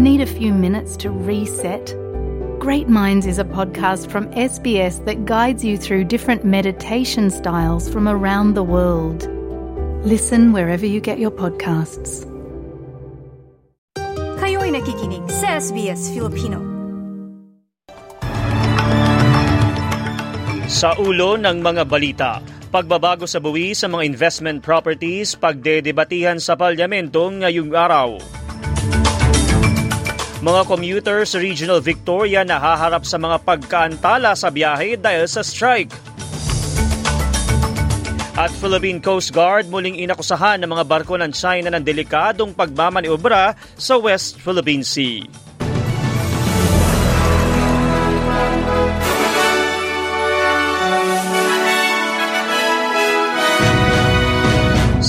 Need a few minutes to reset? Great Minds is a podcast from SBS that guides you through different meditation styles from around the world. Listen wherever you get your podcasts. Kayo'y nakikinig sa SBS Filipino. Sa ulo ng mga balita, pagbabago sa buwi sa mga investment properties pagdedebatihan sa parlamento ngayong araw. Mga commuter sa Regional Victoria nahaharap sa mga pagkaantala sa biyahe dahil sa strike. At Philippine Coast Guard muling inakusahan ng mga barko ng China ng delikadong pagmamaniobra sa West Philippine Sea.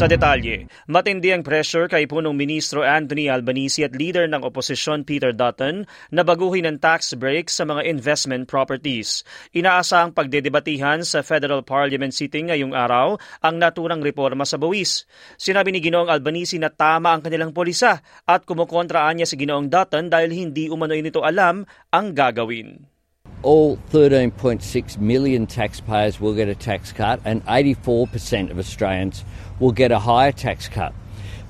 Sa detalye, matindi ang pressure kay punong ministro Anthony Albanese at leader ng oposisyon Peter Dutton na baguhin ang tax break sa mga investment properties. Inaasahang pagdedebatihan sa Federal Parliament sitting ngayong araw ang naturang reforma sa buwis. Sinabi ni Ginoong Albanese na tama ang kanilang polisa at kumukontraan niya si Ginoong Dutton dahil hindi umano'y nito alam ang gagawin. All 13.6 million taxpayers will get a tax cut, and 84% of Australians will get a higher tax cut.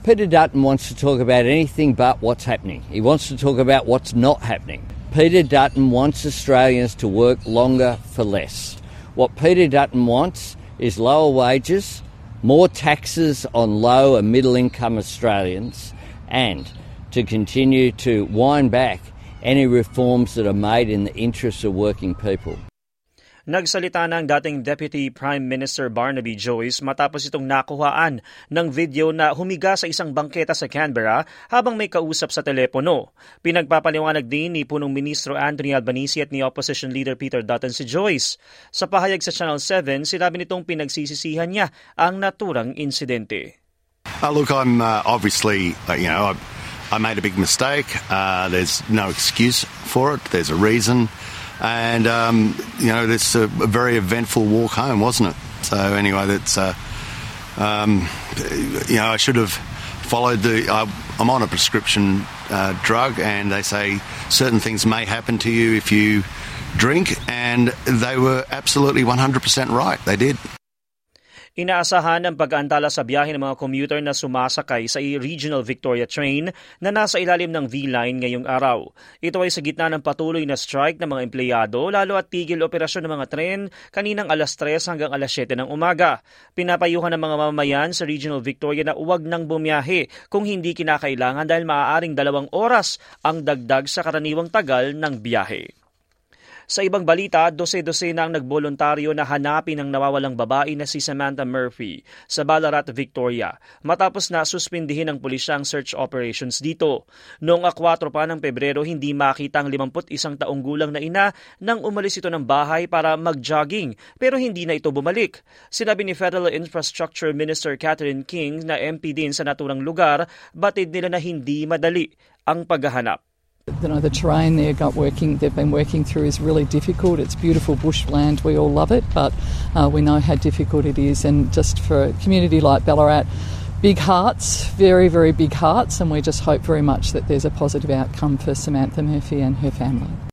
Peter Dutton wants to talk about anything but what's happening. He wants to talk about what's not happening. Peter Dutton wants Australians to work longer for less. What Peter Dutton wants is lower wages, more taxes on low and middle income Australians, and to continue to wind back any reforms that are made in the interests of working people. Nagsalita na ang dating Deputy Prime Minister Barnaby Joyce matapos itong nakuhaan ng video na humiga sa isang bangketa sa Canberra habang may kausap sa telepono. Pinagpapaliwanag din ni punong ministro Anthony Albanese at ni Opposition Leader Peter Dutton si Joyce. Sa pahayag sa Channel 7, sinabi nitong pinagsisisihan niya ang naturang insidente. Uh, look, I'm uh, obviously, uh, you know, I, I made a big mistake. Uh, there's no excuse for it. There's a reason. And, um, you know, this a, a very eventful walk home, wasn't it? So, anyway, that's, uh, um, you know, I should have followed the. I, I'm on a prescription uh, drug, and they say certain things may happen to you if you drink, and they were absolutely 100% right. They did. Inaasahan ang pag-aantala sa biyahe ng mga commuter na sumasakay sa Regional Victoria train na nasa ilalim ng V-Line ngayong araw. Ito ay sa gitna ng patuloy na strike ng mga empleyado lalo at tigil operasyon ng mga tren kaninang alas 3 hanggang alas 7 ng umaga. Pinapayuhan ng mga mamamayan sa Regional Victoria na uwag nang bumiyahe kung hindi kinakailangan dahil maaaring dalawang oras ang dagdag sa karaniwang tagal ng biyahe. Sa ibang balita, dose-dose na ang nagboluntaryo na hanapin ang nawawalang babae na si Samantha Murphy sa Ballarat, Victoria matapos na suspindihin ng pulisya ang search operations dito. Noong 4 pa ng Pebrero, hindi makita ang 51 taong gulang na ina nang umalis ito ng bahay para mag-jogging pero hindi na ito bumalik. Sinabi ni Federal Infrastructure Minister Catherine King na MP din sa naturang lugar, batid nila na hindi madali ang paghahanap. You know, the terrain there got working, they've been working through is really difficult. It's beautiful bushland, we all love it, but uh, we know how difficult it is. And just for a community like Ballarat, big hearts, very, very big hearts, and we just hope very much that there's a positive outcome for Samantha Murphy and her family.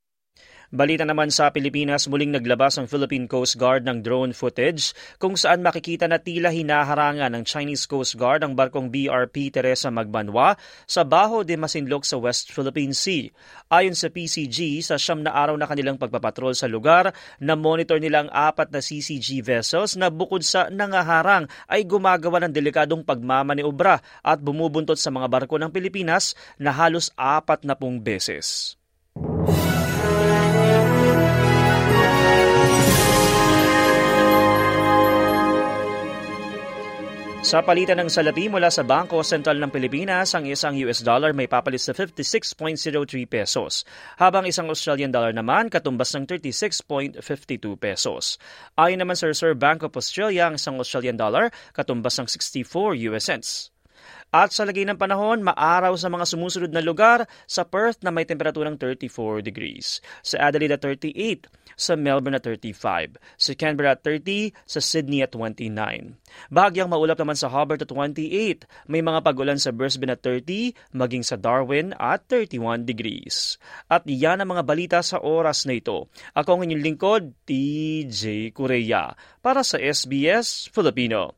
Balita naman sa Pilipinas, muling naglabas ang Philippine Coast Guard ng drone footage kung saan makikita na tila hinaharangan ng Chinese Coast Guard ang barkong BRP Teresa Magbanwa sa Baho de Masinloc sa West Philippine Sea. Ayon sa PCG, sa siyam na araw na kanilang pagpapatrol sa lugar, na monitor nila ang apat na CCG vessels na bukod sa nangaharang ay gumagawa ng delikadong pagmamaniobra at bumubuntot sa mga barko ng Pilipinas na halos apat na pung beses. Sa palitan ng salapi mula sa Bangko Sentral ng Pilipinas, ang isang US dollar may papalit sa 56.03 pesos, habang isang Australian dollar naman katumbas ng 36.52 pesos. Ayon naman sa Reserve Bank of Australia, ang isang Australian dollar katumbas ng 64 US cents. At sa lagay ng panahon, maaraw sa mga sumusunod na lugar sa Perth na may temperaturang 34 degrees. Sa Adelaide at 38, sa Melbourne at 35, sa Canberra at 30, sa Sydney at 29. Bahagyang maulap naman sa Hobart at 28, may mga pagulan sa Brisbane at 30, maging sa Darwin at 31 degrees. At iyan ang mga balita sa oras na ito. Ako ang inyong lingkod, TJ Korea, para sa SBS Filipino.